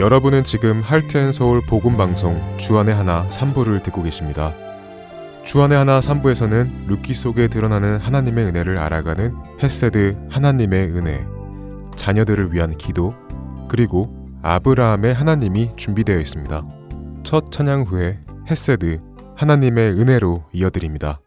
여러분은 지금 Heart and Soul 복음방송 주안의 하나 3부를 듣고 계십니다. 주안의 하나 3부에서는 룻기 속에 드러나는 하나님의 은혜를 알아가는 헤세드 하나님의 은혜, 자녀들을 위한 기도, 그리고 아브라함의 하나님이 준비되어 있습니다. 첫 찬양 후에 헤세드 하나님의 은혜로 이어드립니다.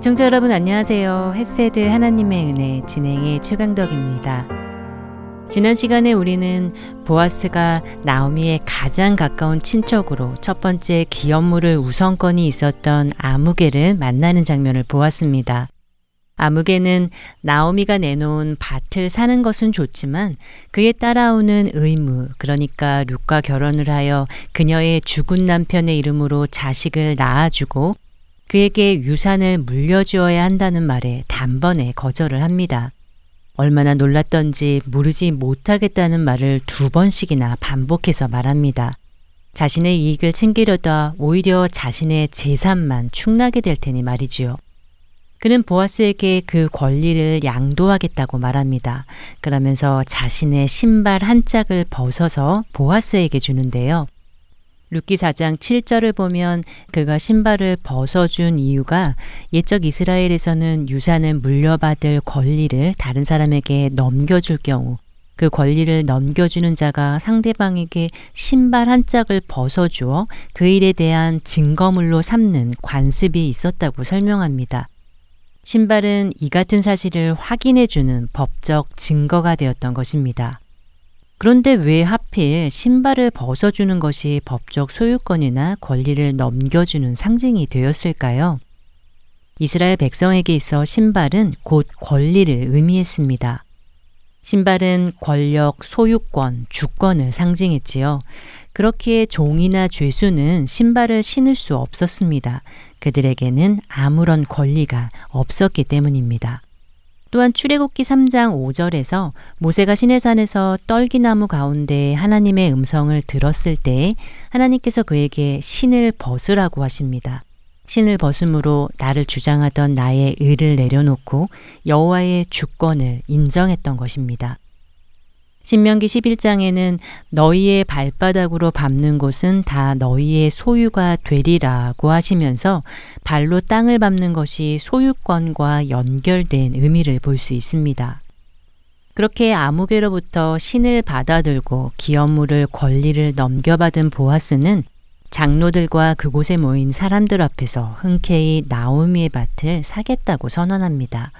애청자 여러분 안녕하세요. 햇세드 하나님의 은혜 진행의 최강덕입니다. 지난 시간에 우리는 보아스가 나오미의 가장 가까운 친척으로 첫 번째 기업물을 우선권이 있었던 아무개를 만나는 장면을 보았습니다. 아무개는 나오미가 내놓은 밭을 사는 것은 좋지만 그에 따라오는 의무, 그러니까 룩과 결혼을 하여 그녀의 죽은 남편의 이름으로 자식을 낳아주고 그에게 유산을 물려주어야 한다는 말에 단번에 거절을 합니다. 얼마나 놀랐던지 모르지 못하겠다는 말을 두 번씩이나 반복해서 말합니다. 자신의 이익을 챙기려다 오히려 자신의 재산만 축나게 될 테니 말이지요. 그는 보아스에게 그 권리를 양도하겠다고 말합니다. 그러면서 자신의 신발 한 짝을 벗어서 보아스에게 주는데요. 룻기 4장 7절을 보면 그가 신발을 벗어준 이유가 옛적 이스라엘에서는 유산을 물려받을 권리를 다른 사람에게 넘겨줄 경우 그 권리를 넘겨주는 자가 상대방에게 신발 한 짝을 벗어주어 그 일에 대한 증거물로 삼는 관습이 있었다고 설명합니다. 신발은 이 같은 사실을 확인해주는 법적 증거가 되었던 것입니다. 그런데 왜 하필 신발을 벗어주는 것이 법적 소유권이나 권리를 넘겨주는 상징이 되었을까요? 이스라엘 백성에게 있어 신발은 곧 권리를 의미했습니다. 신발은 권력, 소유권, 주권을 상징했지요. 그렇기에 종이나 죄수는 신발을 신을 수 없었습니다. 그들에게는 아무런 권리가 없었기 때문입니다. 또한 출애굽기 3장 5절에서 모세가 시내산에서 떨기나무 가운데 하나님의 음성을 들었을 때 하나님께서 그에게 신을 벗으라고 하십니다. 신을 벗음으로 나를 주장하던 나의 의를 내려놓고 여호와의 주권을 인정했던 것입니다. 신명기 11장에는 너희의 발바닥으로 밟는 곳은 다 너희의 소유가 되리라고 하시면서 발로 땅을 밟는 것이 소유권과 연결된 의미를 볼 수 있습니다. 그렇게 아무개로부터 신을 받아들고 기업물을 권리를 넘겨받은 보아스는 장로들과 그곳에 모인 사람들 앞에서 흔쾌히 나오미의 밭을 사겠다고 선언합니다.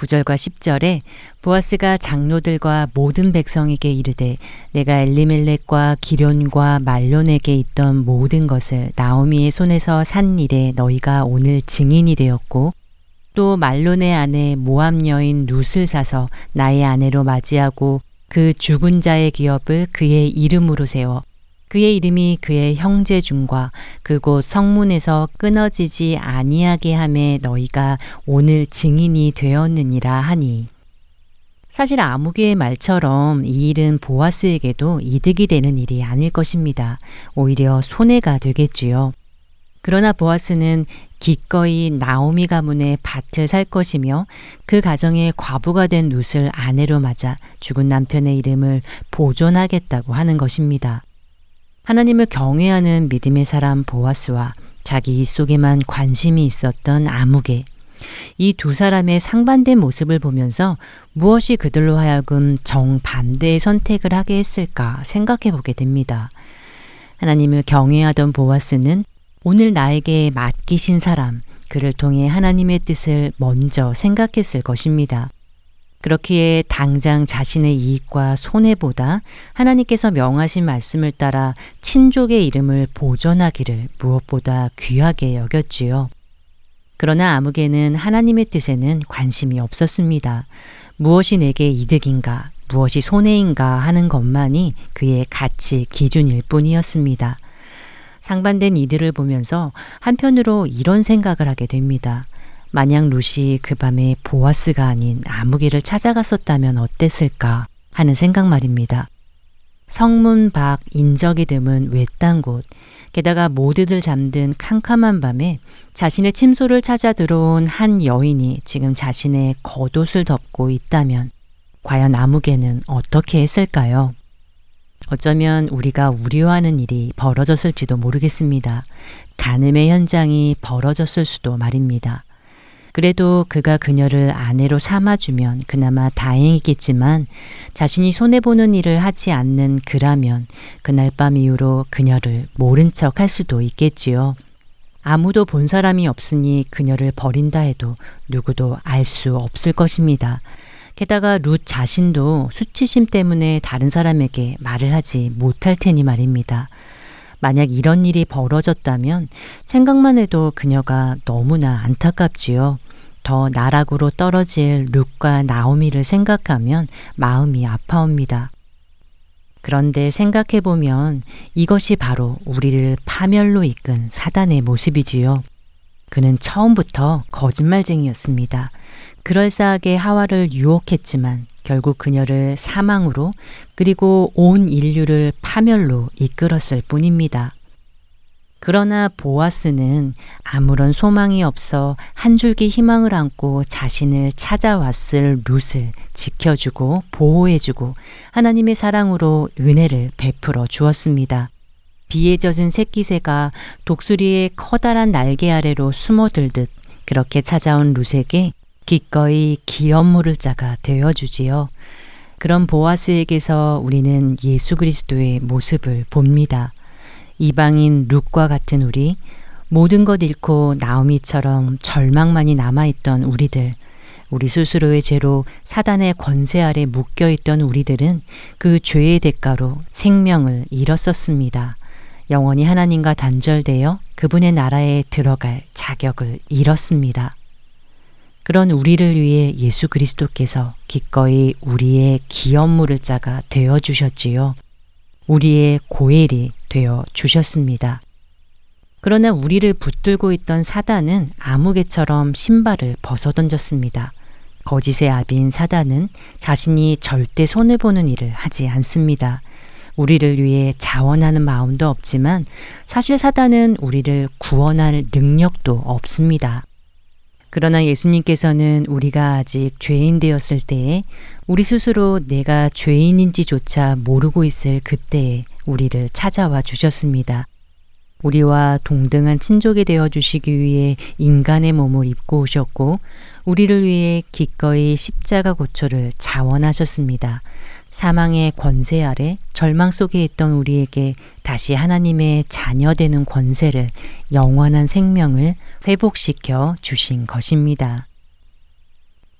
9절과 10절에 보아스가 장로들과 모든 백성에게 이르되 내가 엘리멜렉과 기련과 말론에게 있던 모든 것을 나오미의 손에서 산 일에 너희가 오늘 증인이 되었고 또 말론의 아내 모함 여인 룻을 사서 나의 아내로 맞이하고 그 죽은 자의 기업을 그의 이름으로 세워 그의 이름이 그의 형제 중과 그곳 성문에서 끊어지지 아니하게 함에 너희가 오늘 증인이 되었느니라 하니 사실 아무개의 말처럼 이 일은 보아스에게도 이득이 되는 일이 아닐 것입니다. 오히려 손해가 되겠지요. 그러나 보아스는 기꺼이 나오미 가문의 밭을 살 것이며 그 가정의 과부가 된 룻을 아내로 맞아 죽은 남편의 이름을 보존하겠다고 하는 것입니다. 하나님을 경외하는 믿음의 사람 보아스와 자기 이 속에만 관심이 있었던 아무개. 이 두 사람의 상반된 모습을 보면서 무엇이 그들로 하여금 정반대의 선택을 하게 했을까 생각해 보게 됩니다. 하나님을 경외하던 보아스는 오늘 나에게 맡기신 사람, 그를 통해 하나님의 뜻을 먼저 생각했을 것입니다. 그렇기에 당장 자신의 이익과 손해보다 하나님께서 명하신 말씀을 따라 친족의 이름을 보존하기를 무엇보다 귀하게 여겼지요. 그러나 아무개는 하나님의 뜻에는 관심이 없었습니다. 무엇이 내게 이득인가, 무엇이 손해인가 하는 것만이 그의 가치 기준일 뿐이었습니다. 상반된 이들을 보면서 한편으로 이런 생각을 하게 됩니다. 만약 루시 그 밤에 보아스가 아닌 아무개를 찾아갔었다면 어땠을까 하는 생각 말입니다. 성문 밖 인적이 드문 외딴 곳, 게다가 모두들 잠든 캄캄한 밤에 자신의 침소를 찾아 들어온 한 여인이 지금 자신의 겉옷을 덮고 있다면 과연 아무개는 어떻게 했을까요? 어쩌면 우리가 우려하는 일이 벌어졌을지도 모르겠습니다. 간음의 현장이 벌어졌을 수도 말입니다. 그래도 그가 그녀를 아내로 삼아주면 그나마 다행이겠지만 자신이 손해보는 일을 하지 않는 그라면 그날 밤 이후로 그녀를 모른 척 할 수도 있겠지요. 아무도 본 사람이 없으니 그녀를 버린다 해도 누구도 알 수 없을 것입니다. 게다가 룻 자신도 수치심 때문에 다른 사람에게 말을 하지 못할 테니 말입니다. 만약 이런 일이 벌어졌다면 생각만 해도 그녀가 너무나 안타깝지요. 더 나락으로 떨어질 룩과 나오미를 생각하면 마음이 아파옵니다. 그런데 생각해보면 이것이 바로 우리를 파멸로 이끈 사단의 모습이지요. 그는 처음부터 거짓말쟁이였습니다. 그럴싸하게 하와를 유혹했지만 결국 그녀를 사망으로 그리고 온 인류를 파멸로 이끌었을 뿐입니다. 그러나 보아스는 아무런 소망이 없어 한 줄기 희망을 안고 자신을 찾아왔을 룻을 지켜주고 보호해주고 하나님의 사랑으로 은혜를 베풀어 주었습니다. 비에 젖은 새끼새가 독수리의 커다란 날개 아래로 숨어들듯 그렇게 찾아온 룻에게 기꺼이 기업 물을 자가 되어주지요. 그런 보아스에게서 우리는 예수 그리스도의 모습을 봅니다. 이방인 룩과 같은 우리, 모든 것 잃고 나오미처럼 절망만이 남아있던 우리들, 우리 스스로의 죄로 사단의 권세 아래 묶여있던 우리들은 그 죄의 대가로 생명을 잃었었습니다. 영원히 하나님과 단절되어 그분의 나라에 들어갈 자격을 잃었습니다. 그런 우리를 위해 예수 그리스도께서 기꺼이 우리의 기업물을 자가 되어 주셨지요. 우리의 고엘이 되어 주셨습니다. 그러나 우리를 붙들고 있던 사단은 아무개처럼 신발을 벗어던졌습니다. 거짓의 아비인 사단은 자신이 절대 손해보는 일을 하지 않습니다. 우리를 위해 자원하는 마음도 없지만 사실 사단은 우리를 구원할 능력도 없습니다. 그러나 예수님께서는 우리가 아직 죄인 되었을 때에 우리 스스로 내가 죄인인지조차 모르고 있을 그때에 우리를 찾아와 주셨습니다. 우리와 동등한 친족이 되어 주시기 위해 인간의 몸을 입고 오셨고 우리를 위해 기꺼이 십자가 고초를 자원하셨습니다. 사망의 권세 아래 절망 속에 있던 우리에게 다시 하나님의 자녀되는 권세를 영원한 생명을 회복시켜 주신 것입니다.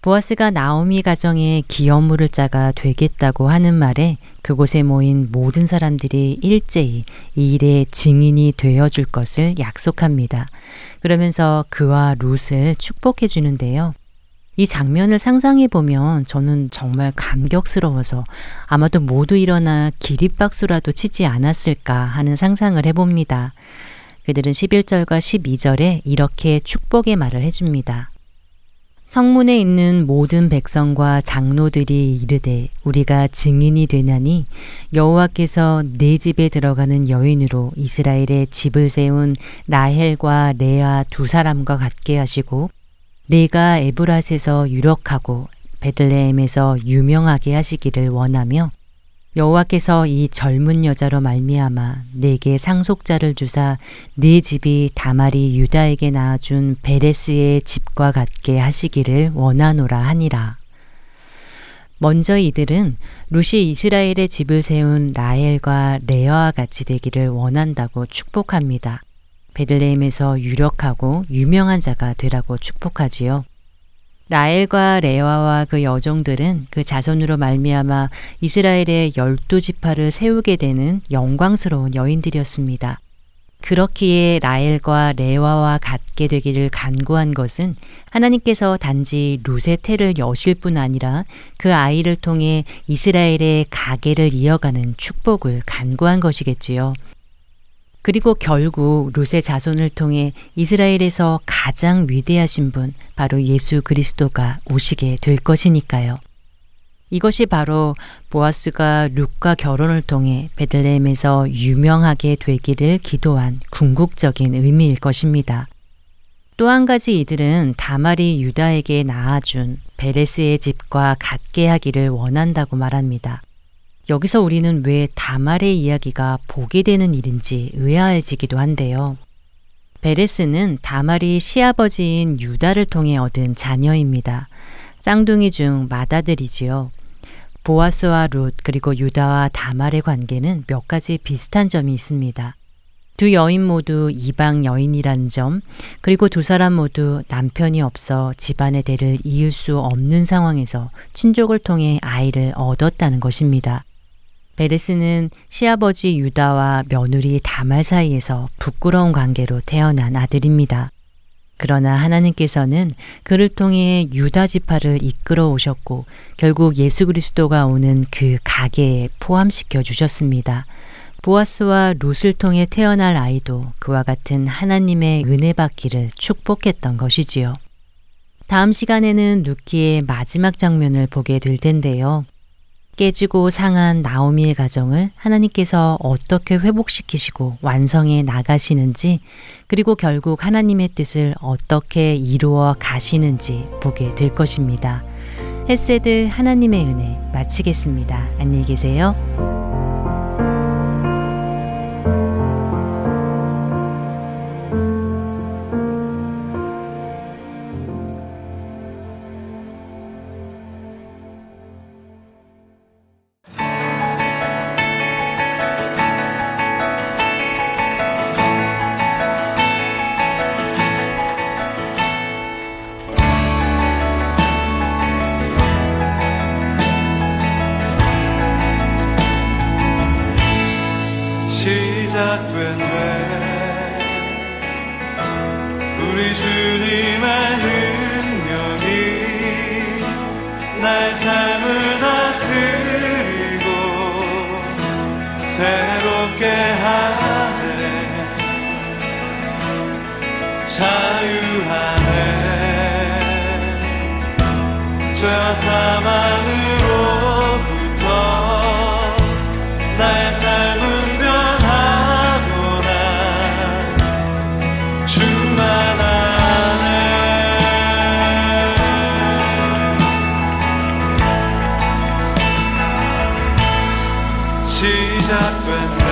보아스가 나오미 가정의 기업물을 자가 되겠다고 하는 말에 그곳에 모인 모든 사람들이 일제히 이 일의 증인이 되어 줄 것을 약속합니다. 그러면서 그와 룻을 축복해 주는데요. 이 장면을 상상해 보면 저는 정말 감격스러워서 아마도 모두 일어나 기립박수라도 치지 않았을까 하는 상상을 해봅니다. 그들은 11절과 12절에 이렇게 축복의 말을 해줍니다. 성문에 있는 모든 백성과 장로들이 이르되 우리가 증인이 되나니 여호와께서 내 집에 들어가는 여인으로 이스라엘의 집을 세운 나헬과 레아 두 사람과 같게 하시고 내가 에브라스에서 유력하고 베들레헴에서 유명하게 하시기를 원하며 여호와께서 이 젊은 여자로 말미암아 내게 상속자를 주사 네 집이 다말이 유다에게 낳아준 베레스의 집과 같게 하시기를 원하노라 하니라. 먼저 이들은 루시 이스라엘의 집을 세운 라엘과 레아와 같이 되기를 원한다고 축복합니다. 베들레헴에서 유력하고 유명한 자가 되라고 축복하지요. 라엘과 레와와 그 여종들은 그 자손으로 말미암아 이스라엘의 열두 지파를 세우게 되는 영광스러운 여인들이었습니다. 그렇기에 라엘과 레와와 같게 되기를 간구한 것은 하나님께서 단지 루세 태를 여실 뿐 아니라 그 아이를 통해 이스라엘의 가계를 이어가는 축복을 간구한 것이겠지요. 그리고 결국 룻의 자손을 통해 이스라엘에서 가장 위대하신 분, 바로 예수 그리스도가 오시게 될 것이니까요. 이것이 바로 보아스가 룻과 결혼을 통해 베들레헴에서 유명하게 되기를 기도한 궁극적인 의미일 것입니다. 또 한 가지 이들은 다말이 유다에게 낳아준 베레스의 집과 같게 하기를 원한다고 말합니다. 여기서 우리는 왜 다말의 이야기가 보게 되는 일인지 의아해지기도 한데요. 베레스는 다말이 시아버지인 유다를 통해 얻은 자녀입니다. 쌍둥이 중 맏아들이지요. 보아스와 룻 그리고 유다와 다말의 관계는 몇 가지 비슷한 점이 있습니다. 두 여인 모두 이방 여인이라는 점, 그리고 두 사람 모두 남편이 없어 집안의 대를 이을 수 없는 상황에서 친족을 통해 아이를 얻었다는 것입니다. 베레스는 시아버지 유다와 며느리 다말 사이에서 부끄러운 관계로 태어난 아들입니다. 그러나 하나님께서는 그를 통해 유다 지파를 이끌어 오셨고 결국 예수 그리스도가 오는 그 가게에 포함시켜 주셨습니다. 보아스와 룻을 통해 태어날 아이도 그와 같은 하나님의 은혜 받기를 축복했던 것이지요. 다음 시간에는 루키의 마지막 장면을 보게 될 텐데요. 깨지고 상한 나오미의 가정을 하나님께서 어떻게 회복시키시고 완성해 나가시는지 그리고 결국 하나님의 뜻을 어떻게 이루어 가시는지 보게 될 것입니다. 햇세드 하나님의 은혜 마치겠습니다. 안녕히 계세요. She's not been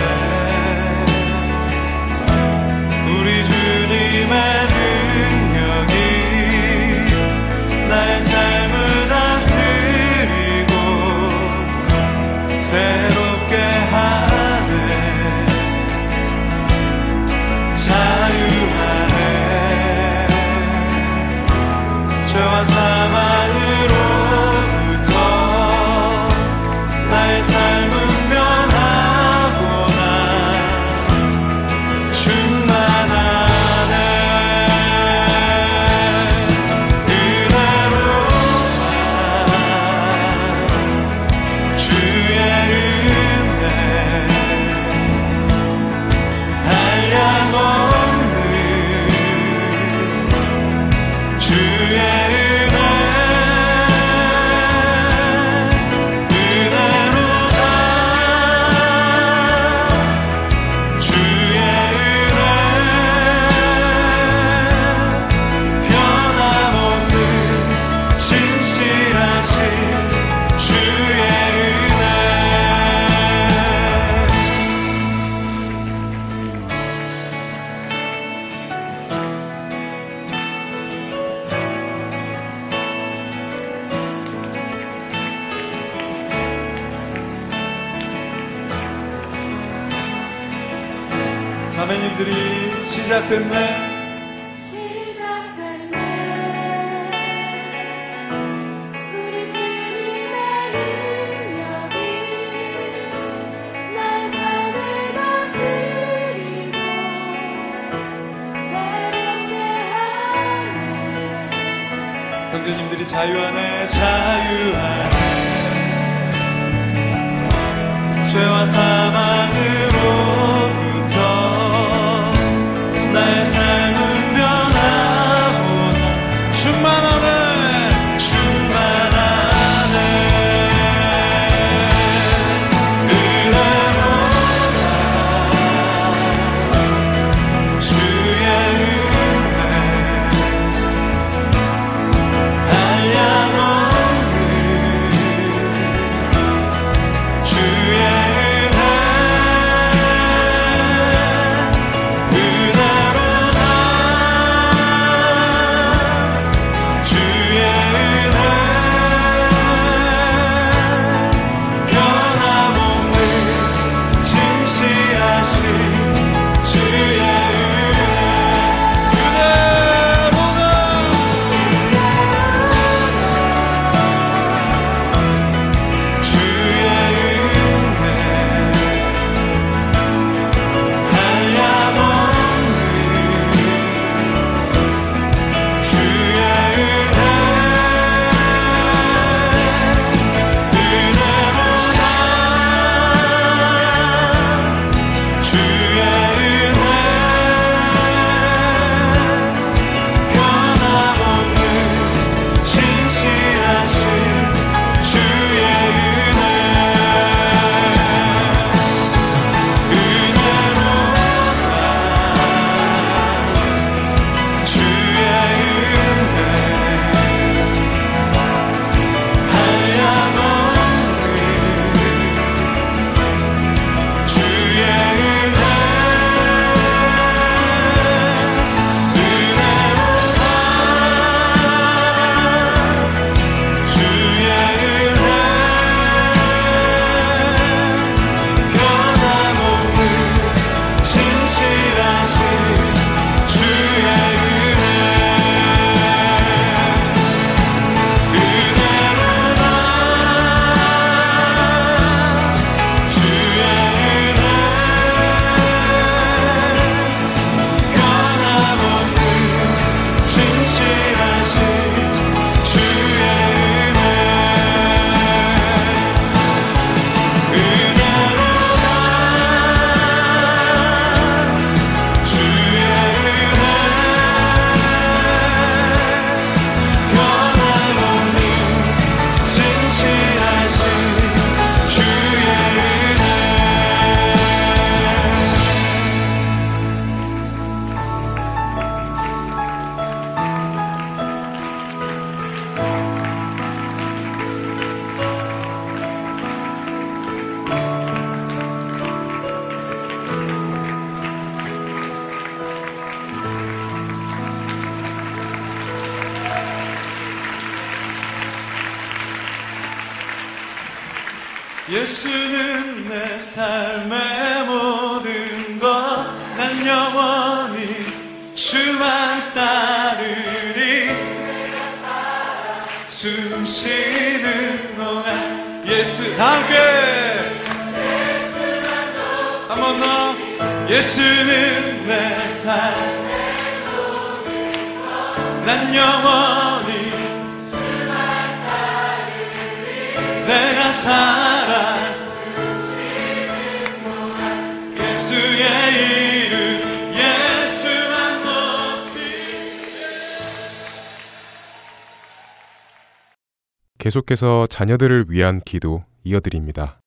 계속해서 자녀들을 위한 기도 이어드립니다.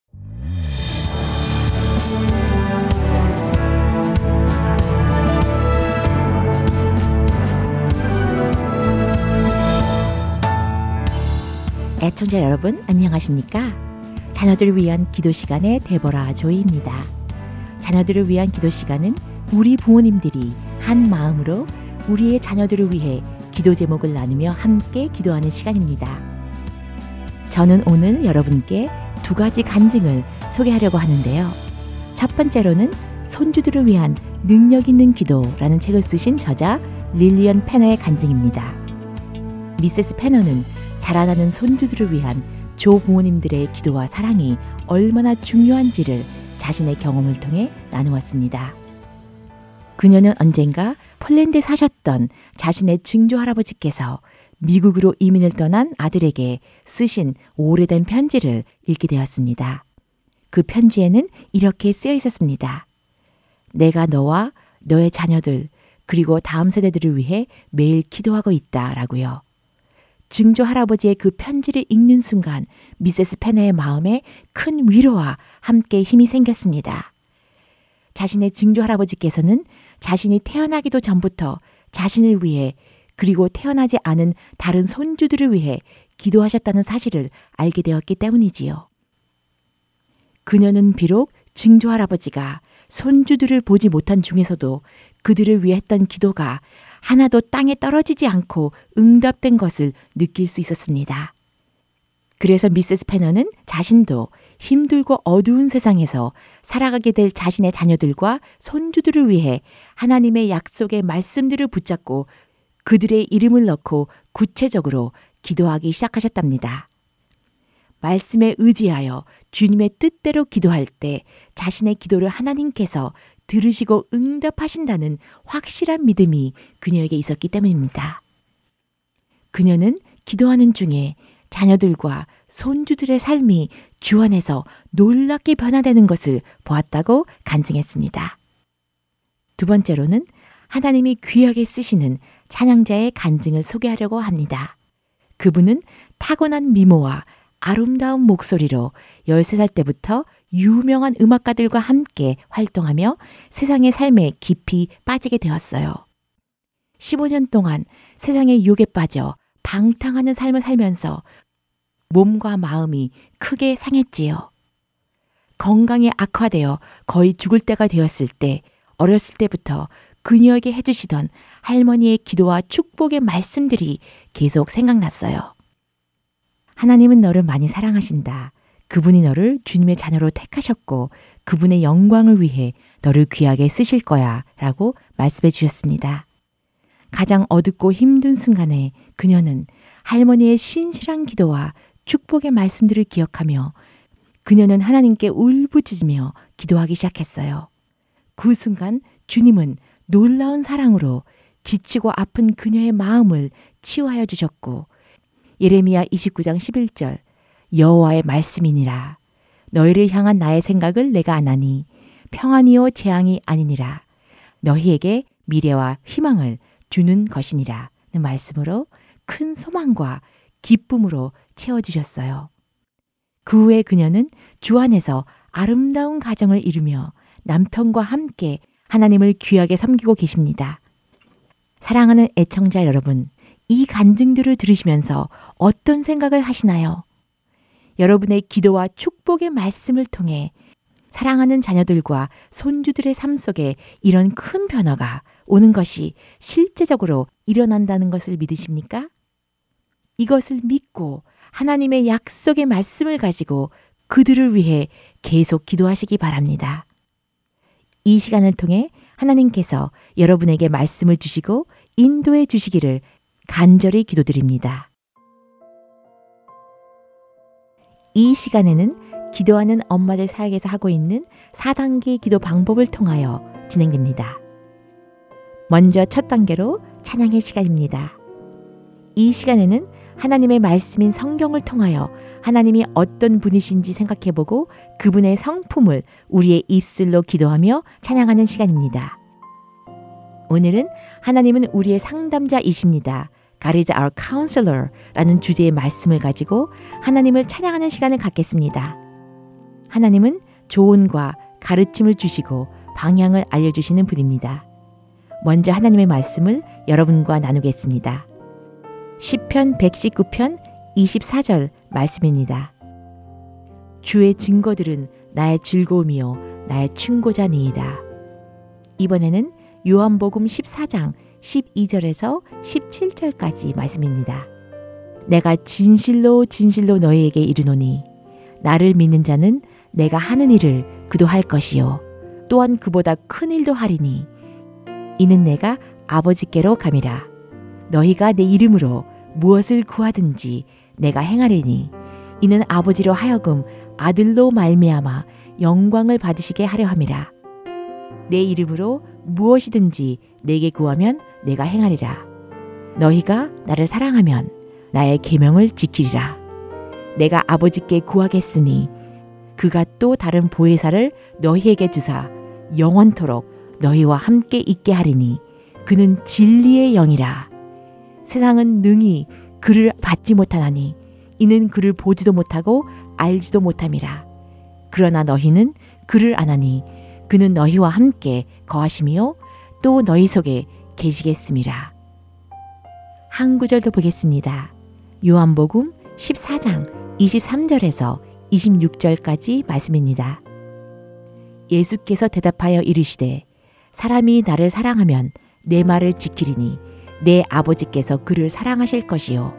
애청자 여러분 안녕하십니까? 자녀들을 위한 기도 시간의 데보라 조이입니다. 자녀들을 위한 기도 시간은 우리 부모님들이 한 마음으로 우리의 자녀들을 위해 기도 제목을 나누며 함께 기도하는 시간입니다. 저는 오늘 여러분께 두 가지 간증을 소개하려고 하는데요. 첫 번째로는 손주들을 위한 능력 있는 기도라는 책을 쓰신 저자 릴리언 패너의 간증입니다. 미세스 패너는 자라나는 손주들을 위한 조 부모님들의 기도와 사랑이 얼마나 중요한지를 자신의 경험을 통해 나누었습니다. 그녀는 언젠가 폴란드에 사셨던 자신의 증조 할아버지께서 미국으로 이민을 떠난 아들에게 쓰신 오래된 편지를 읽게 되었습니다. 그 편지에는 이렇게 쓰여 있었습니다. 내가 너와 너의 자녀들 그리고 다음 세대들을 위해 매일 기도하고 있다 라고요. 증조 할아버지의 그 편지를 읽는 순간 미세스 페너의 마음에 큰 위로와 함께 힘이 생겼습니다. 자신의 증조 할아버지께서는 자신이 태어나기도 전부터 자신을 위해 그리고 태어나지 않은 다른 손주들을 위해 기도하셨다는 사실을 알게 되었기 때문이지요. 그녀는 비록 증조 할아버지가 손주들을 보지 못한 중에서도 그들을 위해 했던 기도가 하나도 땅에 떨어지지 않고 응답된 것을 느낄 수 있었습니다. 그래서 미세스 패너는 자신도 힘들고 어두운 세상에서 살아가게 될 자신의 자녀들과 손주들을 위해 하나님의 약속의 말씀들을 붙잡고 그들의 이름을 넣고 구체적으로 기도하기 시작하셨답니다. 말씀에 의지하여 주님의 뜻대로 기도할 때 자신의 기도를 하나님께서 들으시고 응답하신다는 확실한 믿음이 그녀에게 있었기 때문입니다. 그녀는 기도하는 중에 자녀들과 손주들의 삶이 주 안에서 놀랍게 변화되는 것을 보았다고 간증했습니다. 두 번째로는 하나님이 귀하게 쓰시는 찬양자의 간증을 소개하려고 합니다. 그분은 타고난 미모와 아름다운 목소리로 13살 때부터 유명한 음악가들과 함께 활동하며 세상의 삶에 깊이 빠지게 되었어요. 15년 동안 세상의 유혹에 빠져 방탕하는 삶을 살면서 몸과 마음이 크게 상했지요. 건강이 악화되어 거의 죽을 때가 되었을 때 어렸을 때부터 그녀에게 해주시던 할머니의 기도와 축복의 말씀들이 계속 생각났어요. 하나님은 너를 많이 사랑하신다. 그분이 너를 주님의 자녀로 택하셨고 그분의 영광을 위해 너를 귀하게 쓰실 거야 라고 말씀해 주셨습니다. 가장 어둡고 힘든 순간에 그녀는 할머니의 신실한 기도와 축복의 말씀들을 기억하며 그녀는 하나님께 울부짖으며 기도하기 시작했어요. 그 순간 주님은 놀라운 사랑으로 지치고 아픈 그녀의 마음을 치유하여 주셨고 예레미야 29장 11절 여호와의 말씀이니라. 너희를 향한 나의 생각을 내가 아나니 평안이요 재앙이 아니니라. 너희에게 미래와 희망을 주는 것이니라. 는 말씀으로 큰 소망과 기쁨으로 채워 주셨어요. 그 후에 그녀는 주 안에서 아름다운 가정을 이루며 남편과 함께 하나님을 귀하게 섬기고 계십니다. 사랑하는 애청자 여러분, 이 간증들을 들으시면서 어떤 생각을 하시나요? 여러분의 기도와 축복의 말씀을 통해 사랑하는 자녀들과 손주들의 삶 속에 이런 큰 변화가 오는 것이 실제적으로 일어난다는 것을 믿으십니까? 이것을 믿고 하나님의 약속의 말씀을 가지고 그들을 위해 계속 기도하시기 바랍니다. 이 시간을 통해 하나님께서 여러분에게 말씀을 주시고 인도해 주시기를 간절히 기도드립니다. 이 시간에는 기도하는 엄마들 사역에서 하고 있는 4단계 기도 방법을 통하여 진행됩니다. 먼저 첫 단계로 찬양의 시간입니다. 이 시간에는 하나님의 말씀인 성경을 통하여 하나님이 어떤 분이신지 생각해보고 그분의 성품을 우리의 입술로 기도하며 찬양하는 시간입니다. 오늘은 하나님은 우리의 상담자이십니다. God is our counselor 라는 주제의 말씀을 가지고 하나님을 찬양하는 시간을 갖겠습니다. 하나님은 조언과 가르침을 주시고 방향을 알려주시는 분입니다. 먼저 하나님의 말씀을 여러분과 나누겠습니다. 10편 119편 24절 말씀입니다. 주의 증거들은 나의 즐거움이요 나의 충고자니이다. 이번에는 요한복음 14장 12절에서 17절까지 말씀입니다. 내가 진실로 진실로 너희에게 이르노니 나를 믿는 자는 내가 하는 일을 그도 할 것이요 또한 그보다 큰 일도 하리니 이는 내가 아버지께로 감이라 너희가 내 이름으로 무엇을 구하든지 내가 행하리니 이는 아버지로 하여금 아들로 말미암아 영광을 받으시게 하려 함이라. 내 이름으로 무엇이든지 내게 구하면 내가 행하리라. 너희가 나를 사랑하면 나의 계명을 지키리라. 내가 아버지께 구하겠으니 그가 또 다른 보혜사를 너희에게 주사 영원토록 너희와 함께 있게 하리니 그는 진리의 영이라 세상은 능히 그를 받지 못하나니 이는 그를 보지도 못하고 알지도 못함이라 그러나 너희는 그를 아나니 그는 너희와 함께 거하시며 또 너희 속에 계시겠습니다. 한 구절도 보겠습니다. 요한복음 14장 23절에서 26절까지 말씀입니다. 예수께서 대답하여 이르시되 사람이 나를 사랑하면 내 말을 지키리니 내 아버지께서 그를 사랑하실 것이요.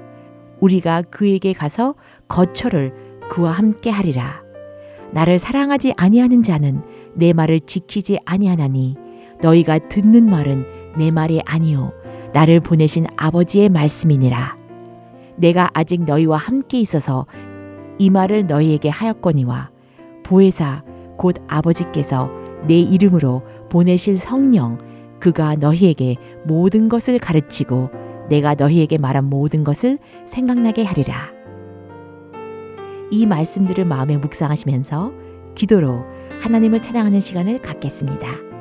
우리가 그에게 가서 거처를 그와 함께 하리라. 나를 사랑하지 아니하는 자는 내 말을 지키지 아니하나니 너희가 듣는 말은 내 말이 아니요. 나를 보내신 아버지의 말씀이니라. 내가 아직 너희와 함께 있어서 이 말을 너희에게 하였거니와 보혜사 곧 아버지께서 내 이름으로 보내실 성령 그가 너희에게 모든 것을 가르치고 내가 너희에게 말한 모든 것을 생각나게 하리라. 이 말씀들을 마음에 묵상하시면서 기도로 하나님을 찬양하는 시간을 갖겠습니다.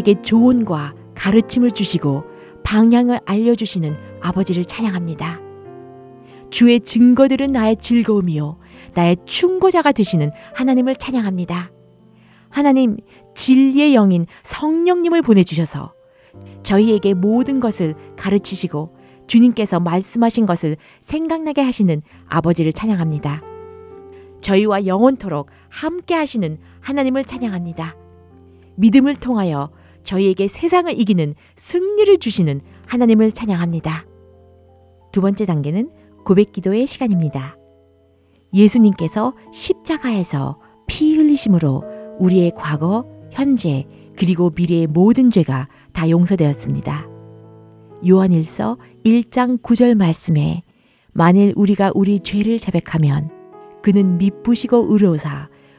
저에게 조언과 가르침을 주시고 방향을 알려주시는 아버지를 찬양합니다. 주의 증거들은 나의 즐거움이요. 나의 충고자가 되시는 하나님을 찬양합니다. 하나님, 진리의 영인 성령님을 보내주셔서 저희에게 모든 것을 가르치시고 주님께서 말씀하신 것을 생각나게 하시는 아버지를 찬양합니다. 저희와 영원토록 함께 하시는 하나님을 찬양합니다. 믿음을 통하여 저희에게 세상을 이기는 승리를 주시는 하나님을 찬양합니다. 두 번째 단계는 고백 기도의 시간입니다. 예수님께서 십자가에서 피 흘리심으로 우리의 과거, 현재, 그리고 미래의 모든 죄가 다 용서되었습니다. 요한일서 1장 9절 말씀에 만일 우리가 우리 죄를 자백하면 그는 미쁘시고 의로사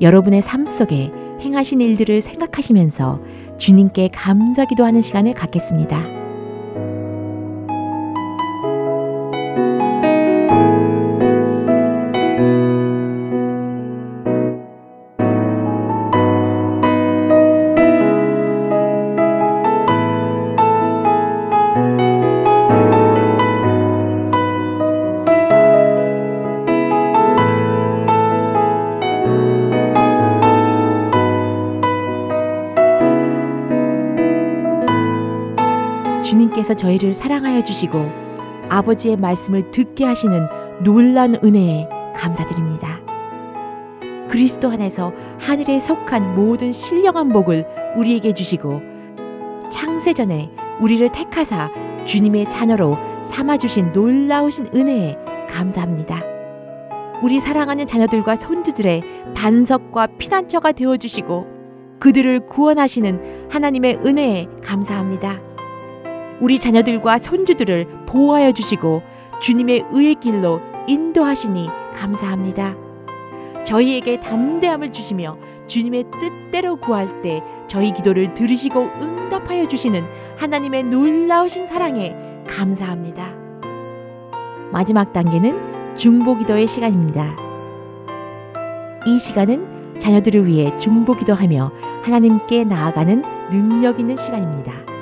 여러분의 삶 속에 행하신 일들을 생각하시면서 주님께 감사 기도 하는 시간을 갖겠습니다. 사랑하여 주시고 아버지의 말씀을 듣게 하시는 놀란 은혜에 감사드립니다. 그리스도 안에서 하늘에 속한 모든 신령한 복을 우리에게 주시고 창세전에 우리를 택하사 주님의 자녀로 삼아주신 놀라우신 은혜에 감사합니다. 우리 사랑하는 자녀들과 손주들의 반석과 피난처가 되어주시고 그들을 구원하시는 하나님의 은혜에 감사합니다. 우리 자녀들과 손주들을 보호하여 주시고 주님의 의의 길로 인도하시니 감사합니다. 저희에게 담대함을 주시며 주님의 뜻대로 구할 때 저희 기도를 들으시고 응답하여 주시는 하나님의 놀라우신 사랑에 감사합니다. 마지막 단계는 중보기도의 시간입니다. 이 시간은 자녀들을 위해 중보기도하며 하나님께 나아가는 능력 있는 시간입니다.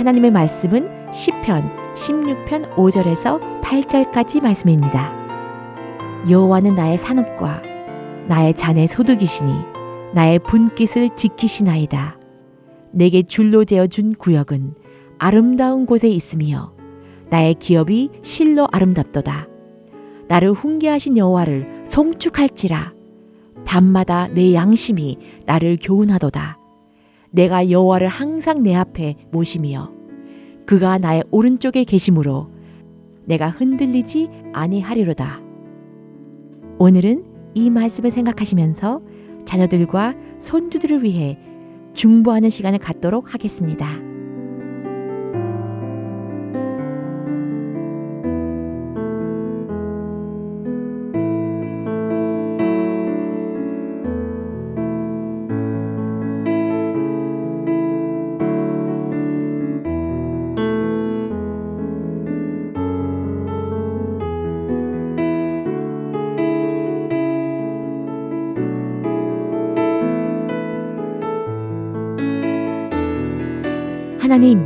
하나님의 말씀은 시편 16편 5절에서 8절까지 말씀입니다. 여호와는 나의 산업과 나의 잔의 소득이시니 나의 분깃을 지키시나이다. 내게 줄로 재어 준 구역은 아름다운 곳에 있으며 나의 기업이 실로 아름답도다. 나를 훈계하신 여호와를 송축할지라 밤마다 내 양심이 나를 교훈하도다. 내가 여호와를 항상 내 앞에 모시며 그가 나의 오른쪽에 계심으로 내가 흔들리지 아니하리로다. 오늘은 이 말씀을 생각하시면서 자녀들과 손주들을 위해 중보하는 시간을 갖도록 하겠습니다. 하나님,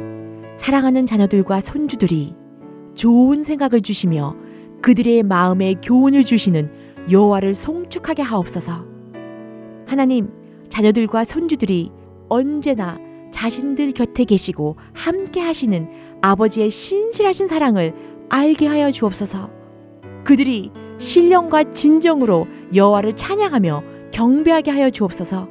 사랑하는 자녀들과 손주들이 좋은 생각을 주시며 그들의 마음에 교훈을 주시는 여호와를 송축하게 하옵소서. 하나님, 자녀들과 손주들이 언제나 자신들 곁에 계시고 함께 하시는 아버지의 신실하신 사랑을 알게 하여 주옵소서. 그들이 신령과 진정으로 여호와를 찬양하며 경배하게 하여 주옵소서.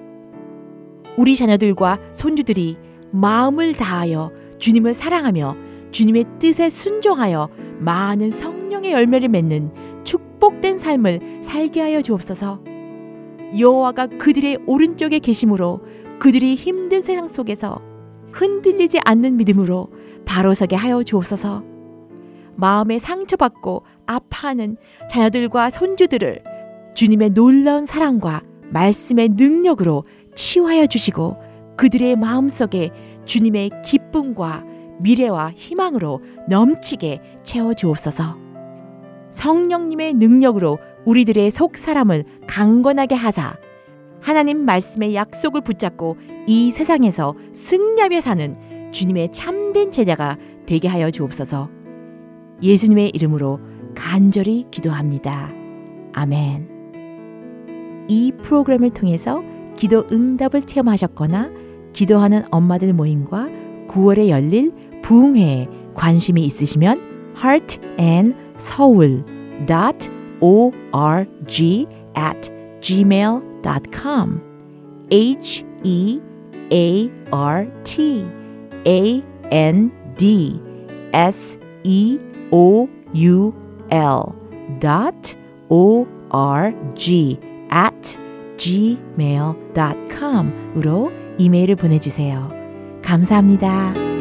우리 자녀들과 손주들이 마음을 다하여 주님을 사랑하며 주님의 뜻에 순종하여 많은 성령의 열매를 맺는 축복된 삶을 살게 하여 주옵소서. 여호와가 그들의 오른쪽에 계심으로 그들이 힘든 세상 속에서 흔들리지 않는 믿음으로 바로 서게 하여 주옵소서. 마음에 상처받고 아파하는 자녀들과 손주들을 주님의 놀라운 사랑과 말씀의 능력으로 치유하여 주시고 그들의 마음속에 주님의 기쁨과 미래와 희망으로 넘치게 채워 주옵소서. 성령님의 능력으로 우리들의 속 사람을 강건하게 하사 하나님 말씀의 약속을 붙잡고 이 세상에서 승리하며 사는 주님의 참된 제자가 되게 하여 주옵소서. 예수님의 이름으로 간절히 기도합니다. 아멘. 이 프로그램을 통해서 기도 응답을 체험하셨거나 기도하는 엄마들 모임과 9월에 열릴 부흥회에 관심이 있으시면 heartandsoul.org at gmail.com gmail.com H E A R T A N D S E O U L dot O R G at gmail.com으로 이메일을 보내주세요. 감사합니다.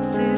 Sit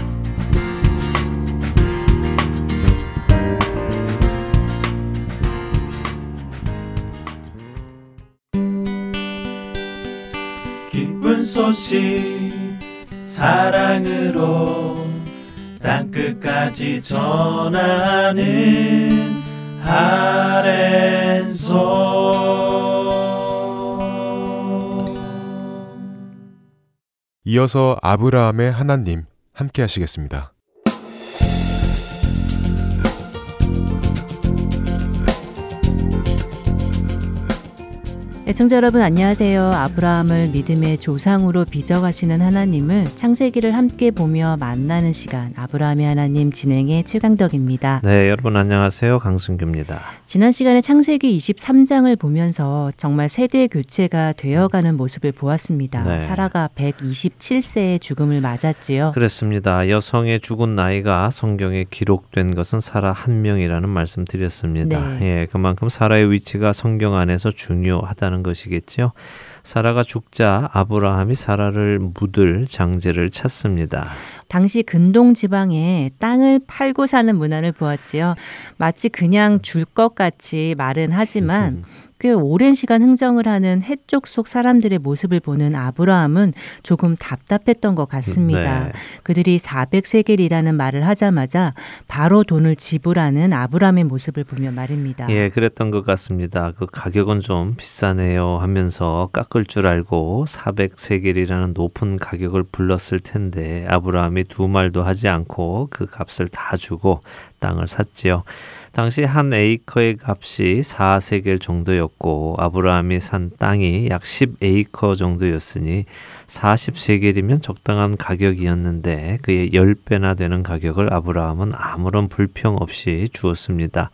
소식 사랑으로 땅끝까지 전하는 아랜소 이어서 아브라함의 하나님 함께 하시겠습니다. 애청자 여러분 안녕하세요. 아브라함을 믿음의 조상으로 빚어가시는 하나님을 창세기를 함께 보며 만나는 시간 아브라함의 하나님 진행의 최강덕입니다. 네, 여러분 안녕하세요. 강승규입니다. 지난 시간에 창세기 23장을 보면서 정말 세대 교체가 되어가는 모습을 보았습니다. 네. 사라가 127세의 죽음을 맞았지요. 그렇습니다. 여성의 죽은 나이가 성경에 기록된 것은 사라 한 명이라는 말씀 드렸습니다. 네. 예, 그만큼 사라의 위치가 성경 안에서 중요하다는 것이겠죠. 사라가 죽자 아브라함이 사라를 묻을 장제를 찾습니다. 당시 근동 지방에 땅을 팔고 사는 문화를 보았지요. 마치 그냥 줄 것 같이 말은 하지만 꽤 오랜 시간 흥정을 하는 해쪽 속 사람들의 모습을 보는 아브라함은 조금 답답했던 것 같습니다. 네. 그들이 400세겔이라는 말을 하자마자 바로 돈을 지불하는 아브라함의 모습을 보며 말입니다. 예, 그랬던 것 같습니다. 그 가격은 좀 비싸네요 하면서 깎을 줄 알고 400세겔이라는 높은 가격을 불렀을 텐데 아브라함이 두 말도 하지 않고 그 값을 다 주고 땅을 샀지요. 당시 한 에이커의 값이 4세겔 정도였고 아브라함이 산 땅이 약 10에이커 정도였으니 40세겔이면 적당한 가격이었는데 그의 10배나 되는 가격을 아브라함은 아무런 불평 없이 주었습니다.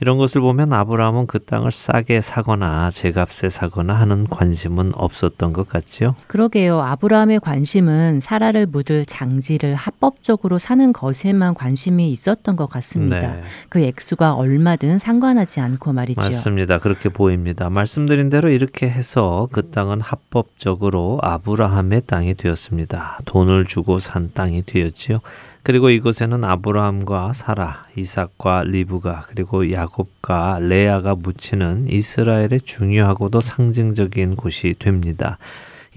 이런 것을 보면 아브라함은 그 땅을 싸게 사거나 제값에 사거나 하는 관심은 없었던 것 같지요. 그러게요. 아브라함의 관심은 사라를 묻을 장지를 합법적으로 사는 것에만 관심이 있었던 것 같습니다. 네. 그 액수가 얼마든 상관하지 않고 말이지요. 맞습니다. 그렇게 보입니다. 말씀드린 대로 이렇게 해서 그 땅은 합법적으로 아브라함의 땅이 되었습니다. 돈을 주고 산 땅이 되었지요. 그리고 이곳에는 아브라함과 사라, 이삭과 리브가 그리고 야곱과 레아가 묻히는 이스라엘의 중요하고도 상징적인 곳이 됩니다.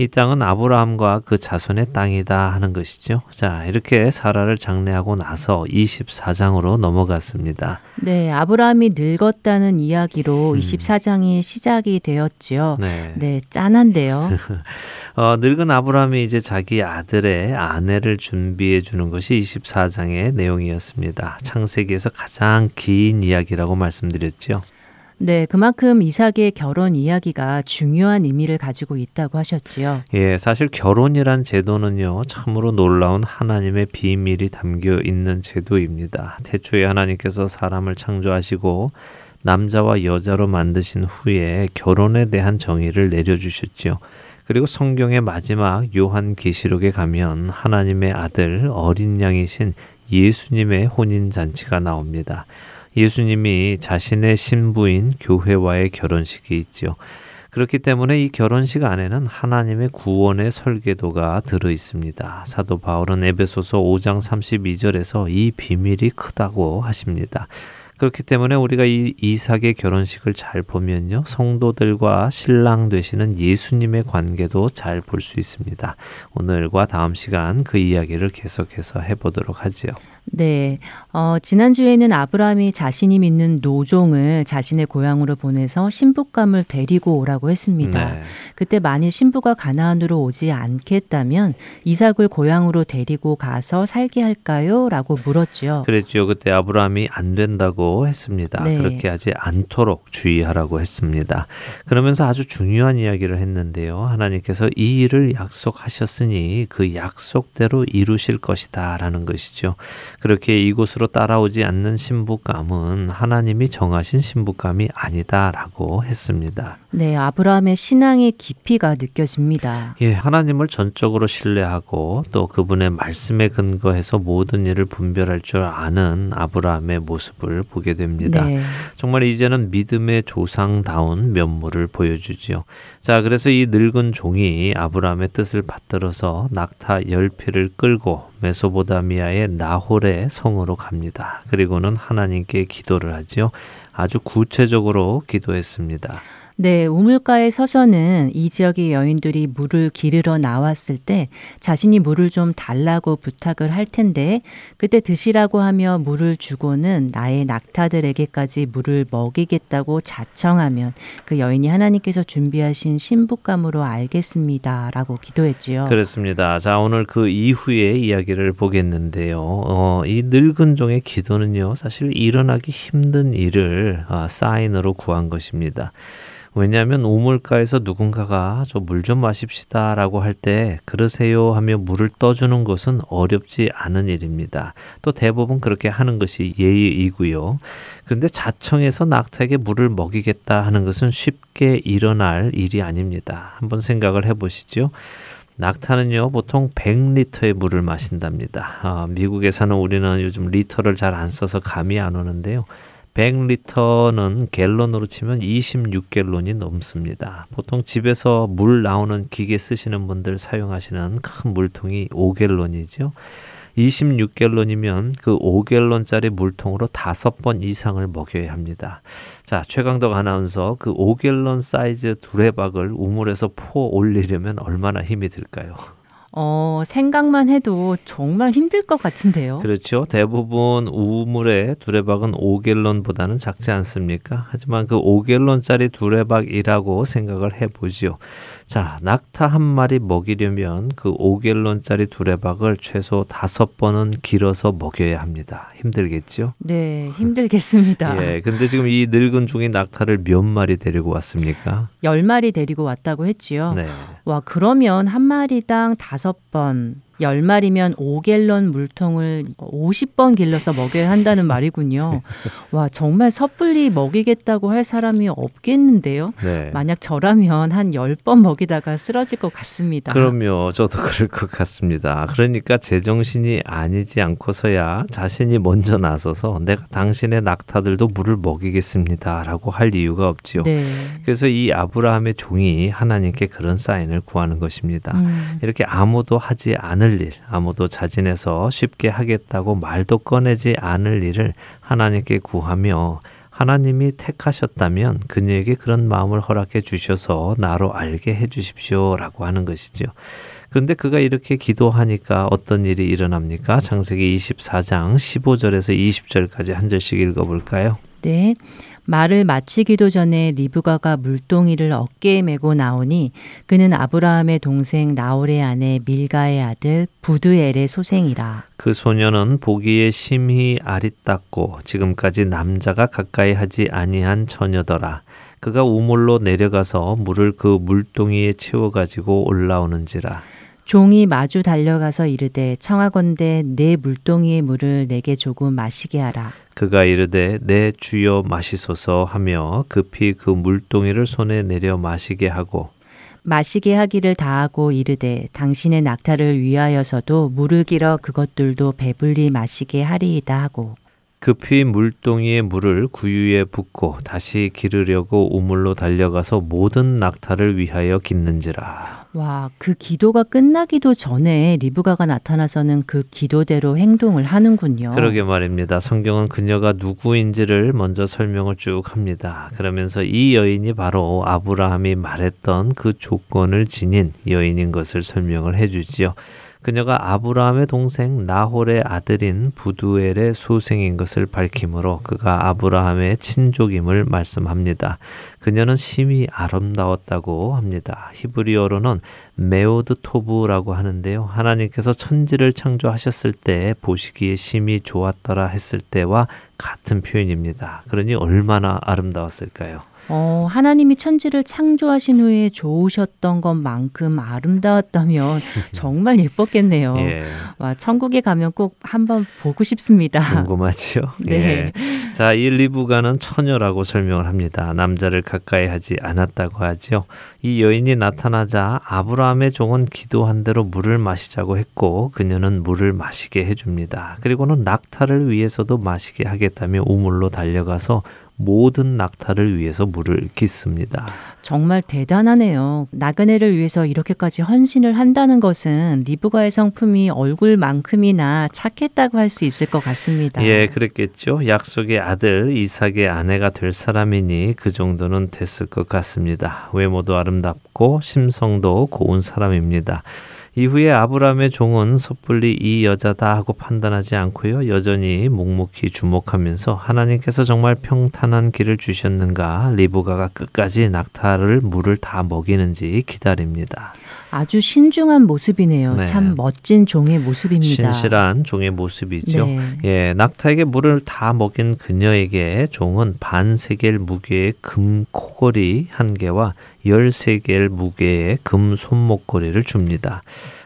이 땅은 아브라함과 그 자손의 땅이다 하는 것이죠. 자, 이렇게 사라를 장례하고 나서 24장으로 넘어갔습니다. 네, 아브라함이 늙었다는 이야기로 음. 24장이 시작이 되었지요. 네. 네, 짠한데요. 어, 늙은 아브라함이 이제 자기 아들의 아내를 준비해 주는 것이 24장의 내용이었습니다. 창세기에서 가장 긴 이야기라고 말씀드렸죠. 네, 그만큼 이삭의 결혼 이야기가 중요한 의미를 가지고 있다고 하셨지요. 예, 사실 결혼이란 제도는요, 참으로 놀라운 하나님의 비밀이 담겨 있는 제도입니다. 태초에 하나님께서 사람을 창조하시고 남자와 여자로 만드신 후에 결혼에 대한 정의를 내려주셨죠. 그리고 성경의 마지막 요한 계시록에 가면 하나님의 아들 어린 양이신 예수님의 혼인 잔치가 나옵니다. 예수님이 자신의 신부인 교회와의 결혼식이 있죠. 그렇기 때문에 이 결혼식 안에는 하나님의 구원의 설계도가 들어 있습니다. 사도 바울은 에베소서 5장 32절에서 이 비밀이 크다고 하십니다. 그렇기 때문에 우리가 이 이삭의 결혼식을 잘 보면요. 성도들과 신랑 되시는 예수님의 관계도 잘 볼 수 있습니다. 오늘과 다음 시간 그 이야기를 계속해서 해보도록 하지요. 네, 어, 지난주에는 아브라함이 자신이 믿는 노종을 자신의 고향으로 보내서 신부감을 데리고 오라고 했습니다. 네. 그때 만일 신부가 가나안으로 오지 않겠다면 이삭을 고향으로 데리고 가서 살게 할까요? 라고 물었죠. 그랬지요. 그때 아브라함이 안 된다고 했습니다. 네. 그렇게 하지 않도록 주의하라고 했습니다. 그러면서 아주 중요한 이야기를 했는데요. 하나님께서 이 일을 약속하셨으니 그 약속대로 이루실 것이다 라는 것이죠. 그렇게 이곳으로 따라오지 않는 신부감은 하나님이 정하신 신부감이 아니다라고 했습니다. 네, 아브라함의 신앙의 깊이가 느껴집니다. 예, 하나님을 전적으로 신뢰하고 또 그분의 말씀에 근거해서 모든 일을 분별할 줄 아는 아브라함의 모습을 보게 됩니다. 네. 정말 이제는 믿음의 조상다운 면모를 보여주지요. 자, 그래서 이 늙은 종이 아브라함의 뜻을 받들어서 낙타 열피를 끌고 메소보다미아의 나홀의 성으로 갑니다. 그리고는 하나님께 기도를 하지요. 아주 구체적으로 기도했습니다. 네, 우물가에 서서는 이 지역의 여인들이 물을 기르러 나왔을 때 자신이 물을 좀 달라고 부탁을 할 텐데 그때 드시라고 하며 물을 주고는 나의 낙타들에게까지 물을 먹이겠다고 자청하면 그 여인이 하나님께서 준비하신 신부감으로 알겠습니다라고 기도했지요. 그렇습니다. 자, 오늘 그 이후의 이야기를 보겠는데요. 어, 이 늙은 종의 기도는요, 사실 일어나기 힘든 일을 아, 사인으로 구한 것입니다. 왜냐하면 우물가에서 누군가가 저 물 좀 마십시다라고 할 때 그러세요 하며 물을 떠주는 것은 어렵지 않은 일입니다. 또 대부분 그렇게 하는 것이 예의이고요. 그런데 자청해서 낙타에게 물을 먹이겠다 하는 것은 쉽게 일어날 일이 아닙니다. 한번 생각을 해보시죠. 낙타는요 보통 100리터의 물을 마신답니다. 아, 미국에 사는 우리는 요즘 리터를 잘 안 써서 감이 안 오는데요. 100리터는 갤런으로 치면 26갤런이 넘습니다. 보통 집에서 물 나오는 기계 쓰시는 분들 사용하시는 큰 물통이 5갤런이죠. 26갤런이면 그 5갤런짜리 물통으로 다섯 번 이상을 먹여야 합니다. 자, 최강덕 아나운서 그 5갤런 사이즈 두레박을 우물에서 포 올리려면 얼마나 힘이 들까요? 어, 생각만 해도 정말 힘들 것 같은데요. 그렇죠. 대부분 우물의 두레박은 5갤런보다는 작지 않습니까? 하지만 그 5갤런짜리 두레박이라고 생각을 해보지요. 자, 낙타 한 마리 먹이려면 그 5갤런짜리 두레박을 최소 다섯 번은 길어서 먹여야 합니다. 힘들겠죠? 네, 힘들겠습니다. 예, 근데 지금 이 늙은 종이 낙타를 몇 마리 데리고 왔습니까? 열 마리 데리고 왔다고 했지요. 네. 와, 그러면 한 마리당 다섯 번, 열 마리면 5갤런 물통을 50번 길러서 먹여야 한다는 말이군요. 와, 정말 섣불리 먹이겠다고 할 사람이 없겠는데요. 네. 만약 저라면 한 10번 먹이다가 쓰러질 것 같습니다. 그럼요. 저도 그럴 것 같습니다. 그러니까 제정신이 아니지 않고서야 자신이 먼저 나서서 내가 당신의 낙타들도 물을 먹이겠습니다. 라고 할 이유가 없지요. 네. 그래서 이 아브라함의 종이 하나님께 그런 사인을 구하는 것입니다. 음, 이렇게 아무도 하지 않을 일, 아무도 자진해서 쉽게 하겠다고 말도 꺼내지 않을 일을 하나님께 구하며 하나님이 택하셨다면 그녀에게 그런 마음을 허락해 주셔서 나로 알게 해 주십시오라고 하는 것이죠. 그런데 그가 이렇게 기도하니까 어떤 일이 일어납니까? 창세기 24장 15절에서 20절까지 한 절씩 읽어 볼까요? 네. 말을 마치기도 전에 리브가가 물동이를 어깨에 메고 나오니 그는 아브라함의 동생 나홀의 아내 밀가의 아들 부드엘의 소생이라. 그 소녀는 보기에 심히 아리따고 지금까지 남자가 가까이 하지 아니한 처녀더라. 그가 우물로 내려가서 물을 그 물동이에 채워 가지고 올라오는지라. 종이 마주 달려가서 이르되 청하건대 내 물동이의 물을 내게 조금 마시게 하라. 그가 이르되 내 주여 마시소서 하며 급히 그 물동이를 손에 내려 마시게 하고 마시게 하기를 다하고 이르되 당신의 낙타를 위하여서도 물을 길어 그것들도 배불리 마시게 하리이다 하고 급히 물동이의 물을 구유에 붓고 다시 기르려고 우물로 달려가서 모든 낙타를 위하여 깃는지라. 와, 그 기도가 끝나기도 전에 리브가가 나타나서는 그 기도대로 행동을 하는군요. 그러게 말입니다. 성경은 그녀가 누구인지를 먼저 설명을 쭉 합니다. 그러면서 이 여인이 바로 아브라함이 말했던 그 조건을 지닌 여인인 것을 설명을 해주지요. 그녀가 아브라함의 동생 나홀의 아들인 부두엘의 소생인 것을 밝히므로 그가 아브라함의 친족임을 말씀합니다. 그녀는 심히 아름다웠다고 합니다. 히브리어로는 메오드 토브라고 하는데요. 하나님께서 천지를 창조하셨을 때 보시기에 심히 좋았더라 했을 때와 같은 표현입니다. 그러니 얼마나 아름다웠을까요? 어, 하나님이 천지를 창조하신 후에 좋으셨던 것만큼 아름다웠다면 정말 예뻤겠네요. 예. 와, 천국에 가면 꼭 한번 보고 싶습니다. 궁금하지요? 네. 예. 자, 이 리브가는 처녀라고 설명을 합니다. 남자를 가까이 하지 않았다고 하지요. 이 여인이 나타나자 아브라함의 종은 기도한 대로 물을 마시자고 했고 그녀는 물을 마시게 해줍니다. 그리고는 낙타를 위해서도 마시게 하겠다며 우물로 달려가서 모든 낙타를 위해서 물을 깃습니다. 정말 대단하네요. 나그네를 위해서 이렇게까지 헌신을 한다는 것은 리브가의 성품이 얼굴만큼이나 착했다고 할 수 있을 것 같습니다. 예, 그랬겠죠. 약속의 아들 이삭의 아내가 될 사람이니 그 정도는 됐을 것 같습니다. 외모도 아름답고 심성도 고운 사람입니다. 이후에 아브라함의 종은 섣불리 이 여자다 하고 판단하지 않고요. 여전히 묵묵히 주목하면서 하나님께서 정말 평탄한 길을 주셨는가 리브가가 끝까지 낙타를 물을 다 먹이는지 기다립니다. 아주 신중한 모습이네요. 네. 참 멋진 종의 모습입니다. 신실한 종의 모습이죠. 네. 예, 낙타에게 물을 다 먹인 그녀에게 종은 반세겔 무게의 금 코걸이 한 개와 열세겔 무게의 금 손목걸이를 줍니다.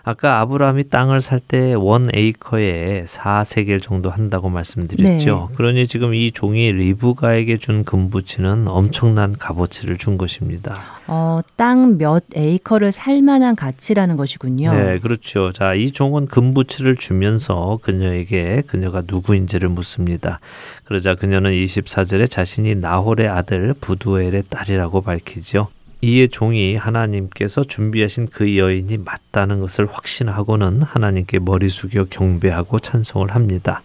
아까 아브라함이 땅을 살 때 원 에이커에 4세겔 정도 한다고 말씀드렸죠. 네. 그러니 지금 이 종이 리브가에게 준 금부치는 엄청난 값어치를 준 것입니다. 어, 땅 몇 에이커를 살 만한 가치라는 것이군요. 네, 그렇죠. 자, 이 종은 금부치를 주면서 그녀에게 그녀가 누구인지를 묻습니다. 그러자 그녀는 24절에 자신이 나홀의 아들 부두엘의 딸이라고 밝히죠. 이에 종이 하나님께서 준비하신 그 여인이 맞다는 것을 확신하고는 하나님께 머리 숙여 경배하고 찬송을 합니다.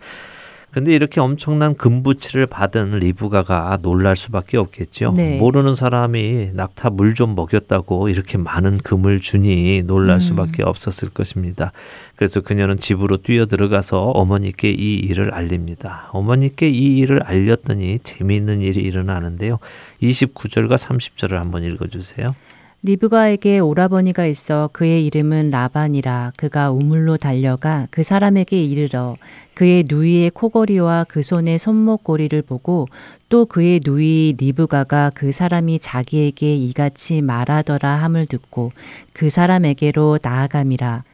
근데 이렇게 엄청난 금부치를 받은 리브가가 놀랄 수밖에 없겠죠. 네. 모르는 사람이 낙타 물 좀 먹였다고 이렇게 많은 금을 주니 놀랄 음. 수밖에 없었을 것입니다. 그래서 그녀는 집으로 뛰어 들어가서 어머니께 이 일을 알립니다. 어머니께 이 일을 알렸더니 재미있는 일이 일어나는데요. 29절과 30절을 한번 읽어 주세요. 리브가에게 오라버니가 있어 그의 이름은 라반이라 그가 우물로 달려가 그 사람에게 이르러 그의 누이의 코걸이와 그 손의 손목고리를 보고 또 그의 누이 리브가가 그 사람이 자기에게 이같이 말하더라 함을 듣고 그 사람에게로 나아감이라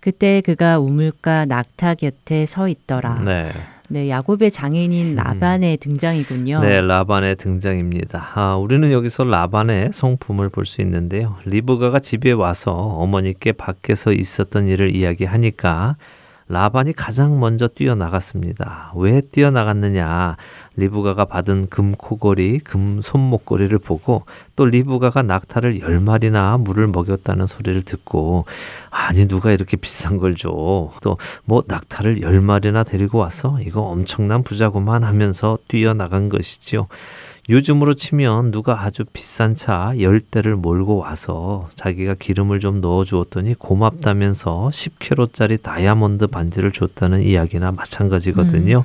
그때 그가 우물가 낙타 곁에 서 있더라. 네. 네, 야곱의 장인인 라반의 등장이군요. 네, 라반의 등장입니다. 아, 우리는 여기서 라반의 성품을 볼 수 있는데요. 리브가가 집에 와서 어머니께 밖에서 있었던 일을 이야기하니까 라반이 가장 먼저 뛰어나갔습니다. 왜 뛰어나갔느냐? 리브가가 받은 금 코걸이, 금 손목걸이를 보고 또 리브가가 낙타를 열 마리나 물을 먹였다는 소리를 듣고 아니 누가 이렇게 비싼 걸 줘? 또 뭐 낙타를 열 마리나 데리고 와서 이거 엄청난 부자구만 하면서 뛰어나간 것이지요. 요즘으로 치면 누가 아주 비싼 차 열대를 몰고 와서 자기가 기름을 좀 넣어 주었더니 고맙다면서 10kg짜리 다이아몬드 반지를 줬다는 이야기나 마찬가지거든요.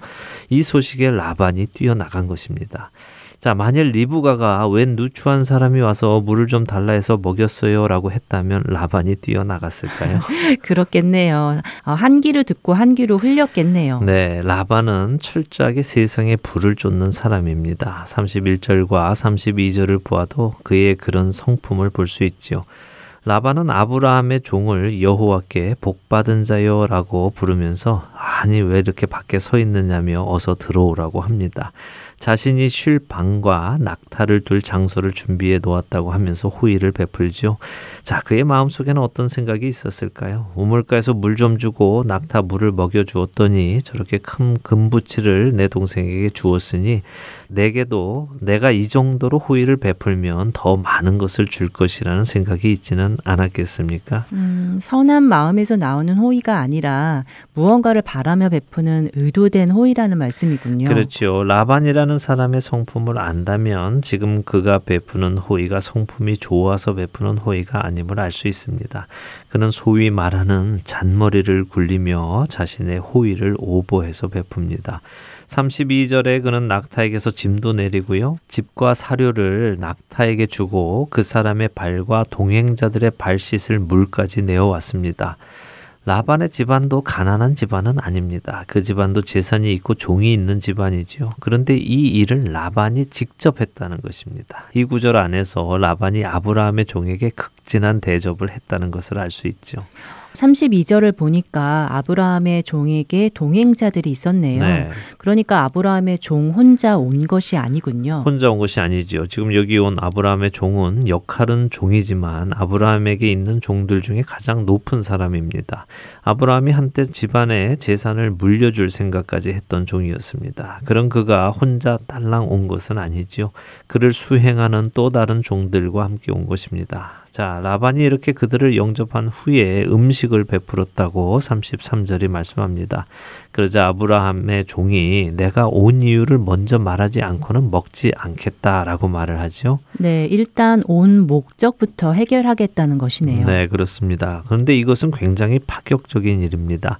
이 소식에 라반이 뛰어나간 것입니다. 자, 만일 리브가가 웬 누추한 사람이 와서 물을 좀 달라 해서 먹였어요 라고 했다면 라반이 뛰어나갔을까요? 그렇겠네요. 어, 한 귀로 듣고 한 귀로 흘렸겠네요. 네, 라반은 철저하게 세상에 불을 쫓는 사람입니다. 31절과 32절을 보아도 그의 그런 성품을 볼 수 있죠. 라반은 아브라함의 종을 여호와께 복받은 자요라고 부르면서 아니 왜 이렇게 밖에 서 있느냐며 어서 들어오라고 합니다. 자신이 쉴 방과 낙타를 둘 장소를 준비해 놓았다고 하면서 호의를 베풀죠. 자, 그의 마음속에는 어떤 생각이 있었을까요? 우물가에서 물 좀 주고 낙타 물을 먹여 주었더니 저렇게 큰 금부치를 내 동생에게 주었으니 내게도 내가 이 정도로 호의를 베풀면 더 많은 것을 줄 것이라는 생각이 있지는 않았겠습니까? 음, 선한 마음에서 나오는 호의가 아니라 무언가를 바라며 베푸는 의도된 호의라는 말씀이군요. 그렇죠. 라반이라는 사람의 성품을 안다면 지금 그가 베푸는 호의가 성품이 좋아서 베푸는 호의가 아님을 알 수 있습니다. 그는 소위 말하는 잔머리를 굴리며 자신의 호의를 오버해서 베풉니다. 32절에 그는 낙타에게서 짐도 내리고요. 집과 사료를 낙타에게 주고 그 사람의 발과 동행자들의 발 씻을 물까지 내어왔습니다. 라반의 집안도 가난한 집안은 아닙니다. 그 집안도 재산이 있고 종이 있는 집안이지요. 그런데 이 일을 라반이 직접 했다는 것입니다. 이 구절 안에서 라반이 아브라함의 종에게 극진한 대접을 했다는 것을 알 수 있죠. 32절을 보니까 아브라함의 종에게 동행자들이 있었네요. 네. 그러니까 아브라함의 종 혼자 온 것이 아니군요. 혼자 온 것이 아니지요. 지금 여기 온 아브라함의 종은 역할은 종이지만 아브라함에게 있는 종들 중에 가장 높은 사람입니다. 아브라함이 한때 집안의 재산을 물려줄 생각까지 했던 종이었습니다. 그런 그가 혼자 딸랑 온 것은 아니지요. 그를 수행하는 또 다른 종들과 함께 온 것입니다. 자, 라반이 이렇게 그들을 영접한 후에 음식을 베풀었다고 33절이 말씀합니다. 그러자 아브라함의 종이 내가 온 이유를 먼저 말하지 않고는 먹지 않겠다라고 말을 하죠. 네, 일단 온 목적부터 해결하겠다는 것이네요. 네, 그렇습니다. 그런데 이것은 굉장히 파격적인 일입니다.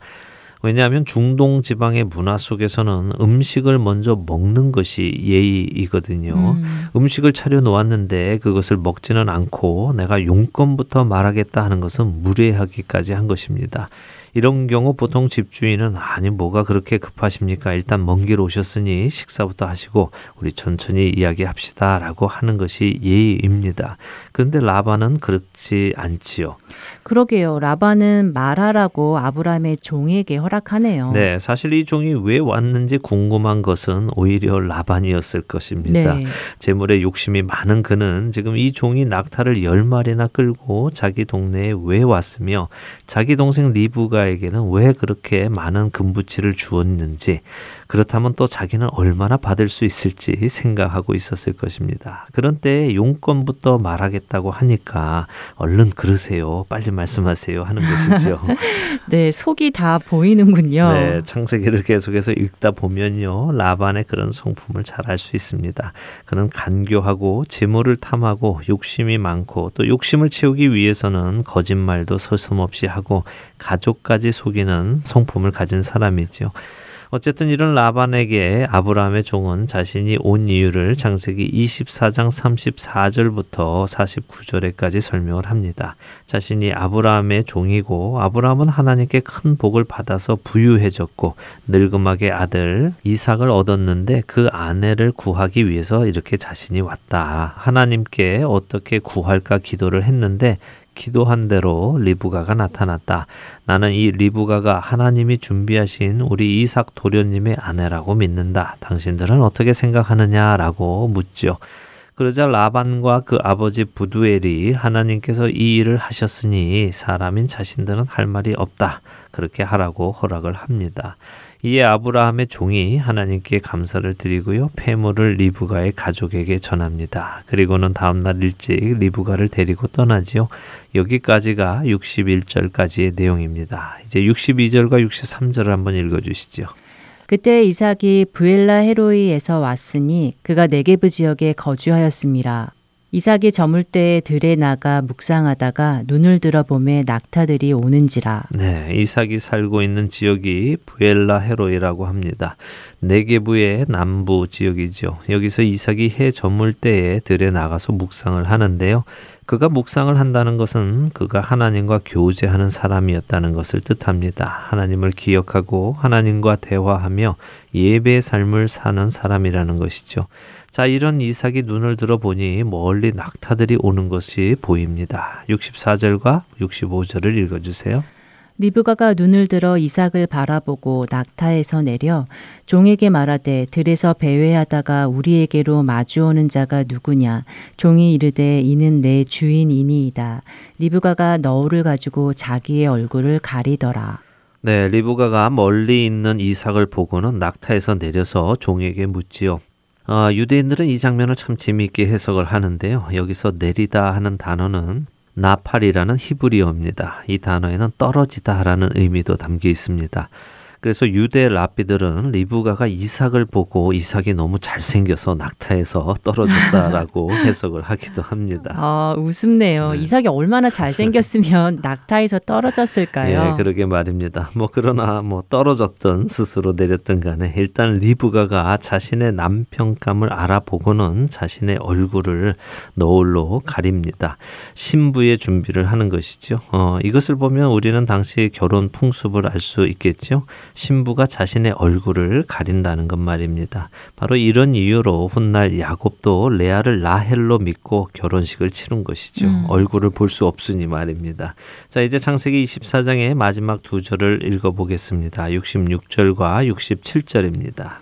왜냐하면 중동 지방의 문화 속에서는 음식을 먼저 먹는 것이 예의이거든요. 음. 식을 차려 놓았는데 그것을 먹지는 않고 내가 용건부터 말하겠다 하는 것은 무례하기까지 한 것입니다. 이런 경우 보통 집주인은 아니 뭐가 그렇게 급하십니까? 일단 먼 길 오셨으니 식사부터 하시고 우리 천천히 이야기합시다라고 하는 것이 예의입니다. 그런데 라반은 그렇지 않지요. 그러게요. 라반은 말하라고 아브라함의 종에게 허락하네요. 네, 사실 이 종이 왜 왔는지 궁금한 것은 오히려 라반이었을 것입니다. 네. 재물에 욕심이 많은 그는 지금 이 종이 낙타를 열 마리나 끌고 자기 동네에 왜 왔으며 자기 동생 리브가에게는 왜 그렇게 많은 금부치를 주었는지 그렇다면 또 자기는 얼마나 받을 수 있을지 생각하고 있었을 것입니다. 그런 때 용건부터 말하겠다고 하니까 얼른 그러세요. 빨리 말씀하세요. 하는 것이죠. 네, 속이 다 보이는군요. 네, 창세기를 계속해서 읽다 보면요. 라반의 그런 성품을 잘 알 수 있습니다. 그는 간교하고 재물을 탐하고 욕심이 많고 또 욕심을 채우기 위해서는 거짓말도 서슴없이 하고 가족까지 속이는 성품을 가진 사람이죠. 어쨌든 이런 라반에게 아브라함의 종은 자신이 온 이유를 장세기 24장 34절부터 49절에까지 설명을 합니다. 자신이 아브라함의 종이고 아브라함은 하나님께 큰 복을 받아서 부유해졌고 늙음하게 아들 이삭을 얻었는데 그 아내를 구하기 위해서 이렇게 자신이 왔다. 하나님께 어떻게 구할까 기도를 했는데 기도한 대로 리브가가 나타났다. 나는 이 리브가가 하나님이 준비하신 우리 이삭 도련님의 아내라고 믿는다. 당신들은 어떻게 생각하느냐라고 묻죠. 그러자 라반과 그 아버지 부두엘이 하나님께서 이 일을 하셨으니 사람인 자신들은 할 말이 없다. 그렇게 하라고 허락을 합니다. 이에 아브라함의 종이 하나님께 감사를 드리고요. 폐물을 리브가의 가족에게 전합니다. 그리고는 다음 날 일찍 리브가를 데리고 떠나지요. 여기까지가 61절까지의 내용입니다. 이제 62절과 63절을 한번 읽어 주시죠. 그때 이삭이 부엘라 헤로이에서 왔으니 그가 네게브 지역에 거주하였습니다. 이삭이 저물 때에 들에 나가 묵상하다가 눈을 들어보매 낙타들이 오는지라. 네, 이삭이 살고 있는 지역이 부엘라 헤로이라고 합니다. 네게부의 남부 지역이죠. 여기서 이삭이 해 저물 때에 들에 나가서 묵상을 하는데요. 그가 묵상을 한다는 것은 그가 하나님과 교제하는 사람이었다는 것을 뜻합니다. 하나님을 기억하고 하나님과 대화하며 예배의 삶을 사는 사람이라는 것이죠. 자, 이런 이삭이 눈을 들어보니 멀리 낙타들이 오는 것이 보입니다. 64절과 65절을 읽어주세요. 리브가가 눈을 들어 이삭을 바라보고 낙타에서 내려 종에게 말하되 들에서 배회하다가 우리에게로 마주오는 자가 누구냐 종이 이르되 이는 내 주인이니이다 리브가가 너울을 가지고 자기의 얼굴을 가리더라 네 리브가가 멀리 있는 이삭을 보고는 낙타에서 내려서 종에게 묻지요 어, 유대인들은 이 장면을 참 재미있게 해석을 하는데요. 여기서 내리다 하는 단어는 나팔이라는 히브리어입니다. 이 단어에는 떨어지다라는 의미도 담겨 있습니다. 그래서 유대 랍비들은 리브가가 이삭을 보고 이삭이 너무 잘생겨서 낙타에서 떨어졌다라고 해석을 하기도 합니다. 아, 우습네요. 네. 이삭이 얼마나 잘생겼으면 낙타에서 떨어졌을까요? 예, 그러게 말입니다. 뭐 그러나 뭐 떨어졌든 스스로 내렸든 간에 일단 리브가가 자신의 남편감을 알아보고는 자신의 얼굴을 너울로 가립니다. 신부의 준비를 하는 것이죠. 어, 이것을 보면 우리는 당시 결혼 풍습을 알 수 있겠죠. 신부가 자신의 얼굴을 가린다는 것 말입니다. 바로 이런 이유로 훗날 야곱도 레아를 라헬로 믿고 결혼식을 치른 것이죠. 음. 얼굴을 볼 수 없으니 말입니다. 자, 이제 창세기 24장의 마지막 두 절을 읽어 보겠습니다. 66절과 67절입니다.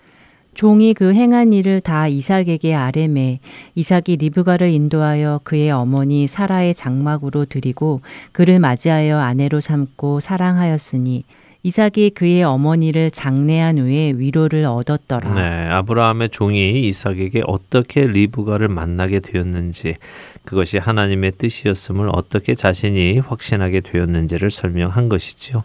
종이 그 행한 일을 다 이삭에게 아뢰매 이삭이 리브가를 인도하여 그의 어머니 사라의 장막으로 드리고 그를 맞이하여 아내로 삼고 사랑하였으니 이삭이 그의 어머니를 장례한 후에 위로를 얻었더라. 네, 아브라함의 종이 이삭에게 어떻게 리브가를 만나게 되었는지 그것이 하나님의 뜻이었음을 어떻게 자신이 확신하게 되었는지를 설명한 것이지요.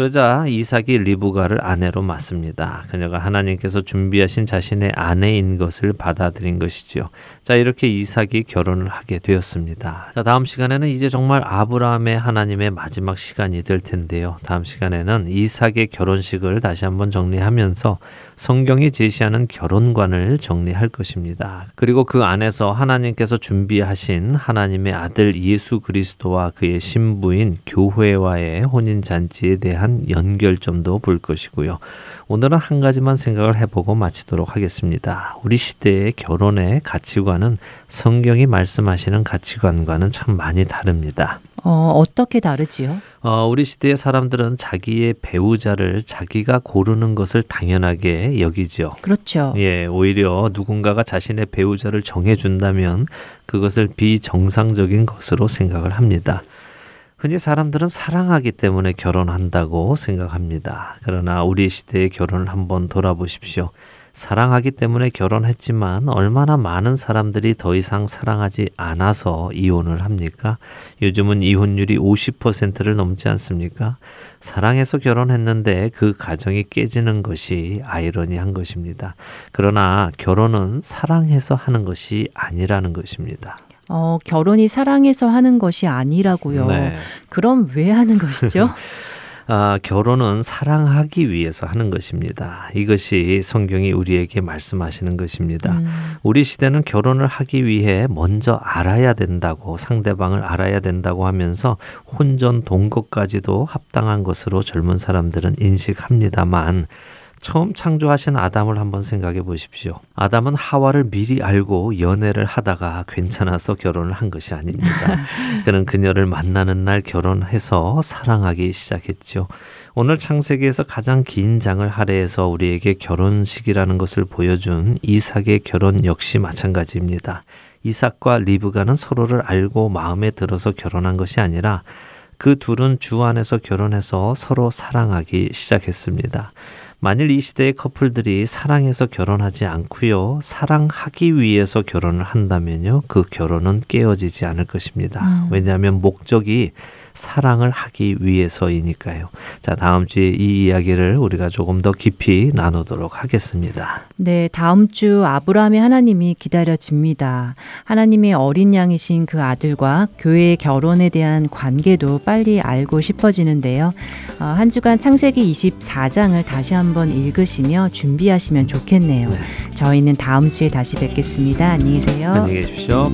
그러자 이삭이 리브가를 아내로 맞습니다. 그녀가 하나님께서 준비하신 자신의 아내인 것을 받아들인 것이지요. 자, 이렇게 이삭이 결혼을 하게 되었습니다. 자, 다음 시간에는 이제 정말 아브라함의 하나님의 마지막 시간이 될 텐데요. 다음 시간에는 이삭의 결혼식을 다시 한번 정리하면서 성경이 제시하는 결혼관을 정리할 것입니다. 그리고 그 안에서 하나님께서 준비하신 하나님의 아들 예수 그리스도와 그의 신부인 교회와의 혼인 잔치에 대한 연결점도 볼 것이고요. 오늘은 한 가지만 생각을 해보고 마치도록 하겠습니다. 우리 시대의 결혼의 가치관은 성경이 말씀하시는 가치관과는 참 많이 다릅니다. 어, 어떻게 다르지요? 어, 우리 시대의 사람들은 자기의 배우자를 자기가 고르는 것을 당연하게 여기죠. 그렇죠. 예, 오히려 누군가가 자신의 배우자를 정해준다면 그것을 비정상적인 것으로 생각을 합니다. 흔히 사람들은 사랑하기 때문에 결혼한다고 생각합니다. 그러나 우리 시대의 결혼을 한번 돌아보십시오. 사랑하기 때문에 결혼했지만 얼마나 많은 사람들이 더 이상 사랑하지 않아서 이혼을 합니까? 요즘은 이혼율이 50%를 넘지 않습니까? 사랑해서 결혼했는데 그 가정이 깨지는 것이 아이러니한 것입니다. 그러나 결혼은 사랑해서 하는 것이 아니라는 것입니다. 어, 결혼이 사랑해서 하는 것이 아니라고요. 네. 그럼 왜 하는 것이죠? 아, 결혼은 사랑하기 위해서 하는 것입니다. 이것이 성경이 우리에게 말씀하시는 것입니다. 음, 우리 시대는 결혼을 하기 위해 먼저 알아야 된다고 상대방을 알아야 된다고 하면서 혼전 동거까지도 합당한 것으로 젊은 사람들은 인식합니다만 처음 창조하신 아담을 한번 생각해 보십시오. 아담은 하와를 미리 알고 연애를 하다가 괜찮아서 결혼을 한 것이 아닙니다. 그는 그녀를 만나는 날 결혼해서 사랑하기 시작했죠. 오늘 창세기에서 가장 긴 장을 할애해서 우리에게 결혼식이라는 것을 보여준 이삭의 결혼 역시 마찬가지입니다. 이삭과 리브가는 서로를 알고 마음에 들어서 결혼한 것이 아니라 그 둘은 주 안에서 결혼해서 서로 사랑하기 시작했습니다. 만일 이 시대의 커플들이 사랑해서 결혼하지 않고요. 사랑하기 위해서 결혼을 한다면요. 그 결혼은 깨어지지 않을 것입니다. 음. 왜냐하면 목적이 사랑을 하기 위해서이니까요. 자, 다음 주에 이 이야기를 우리가 조금 더 깊이 나누도록 하겠습니다. 네, 다음 주 아브라함의 하나님이 기다려집니다. 하나님의 어린 양이신 그 아들과 교회의 결혼에 대한 관계도 빨리 알고 싶어지는데요. 어, 한 주간 창세기 24장을 다시 한번 읽으시며 준비하시면 좋겠네요. 네. 저희는 다음 주에 다시 뵙겠습니다. 안녕히 계세요. 안녕히 계십시오.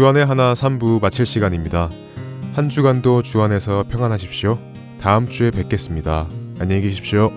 주안의 하나 3부 마칠 시간입니다. 한 주간도 주안에서 평안하십시오. 다음 주에 뵙겠습니다. 안녕히 계십시오.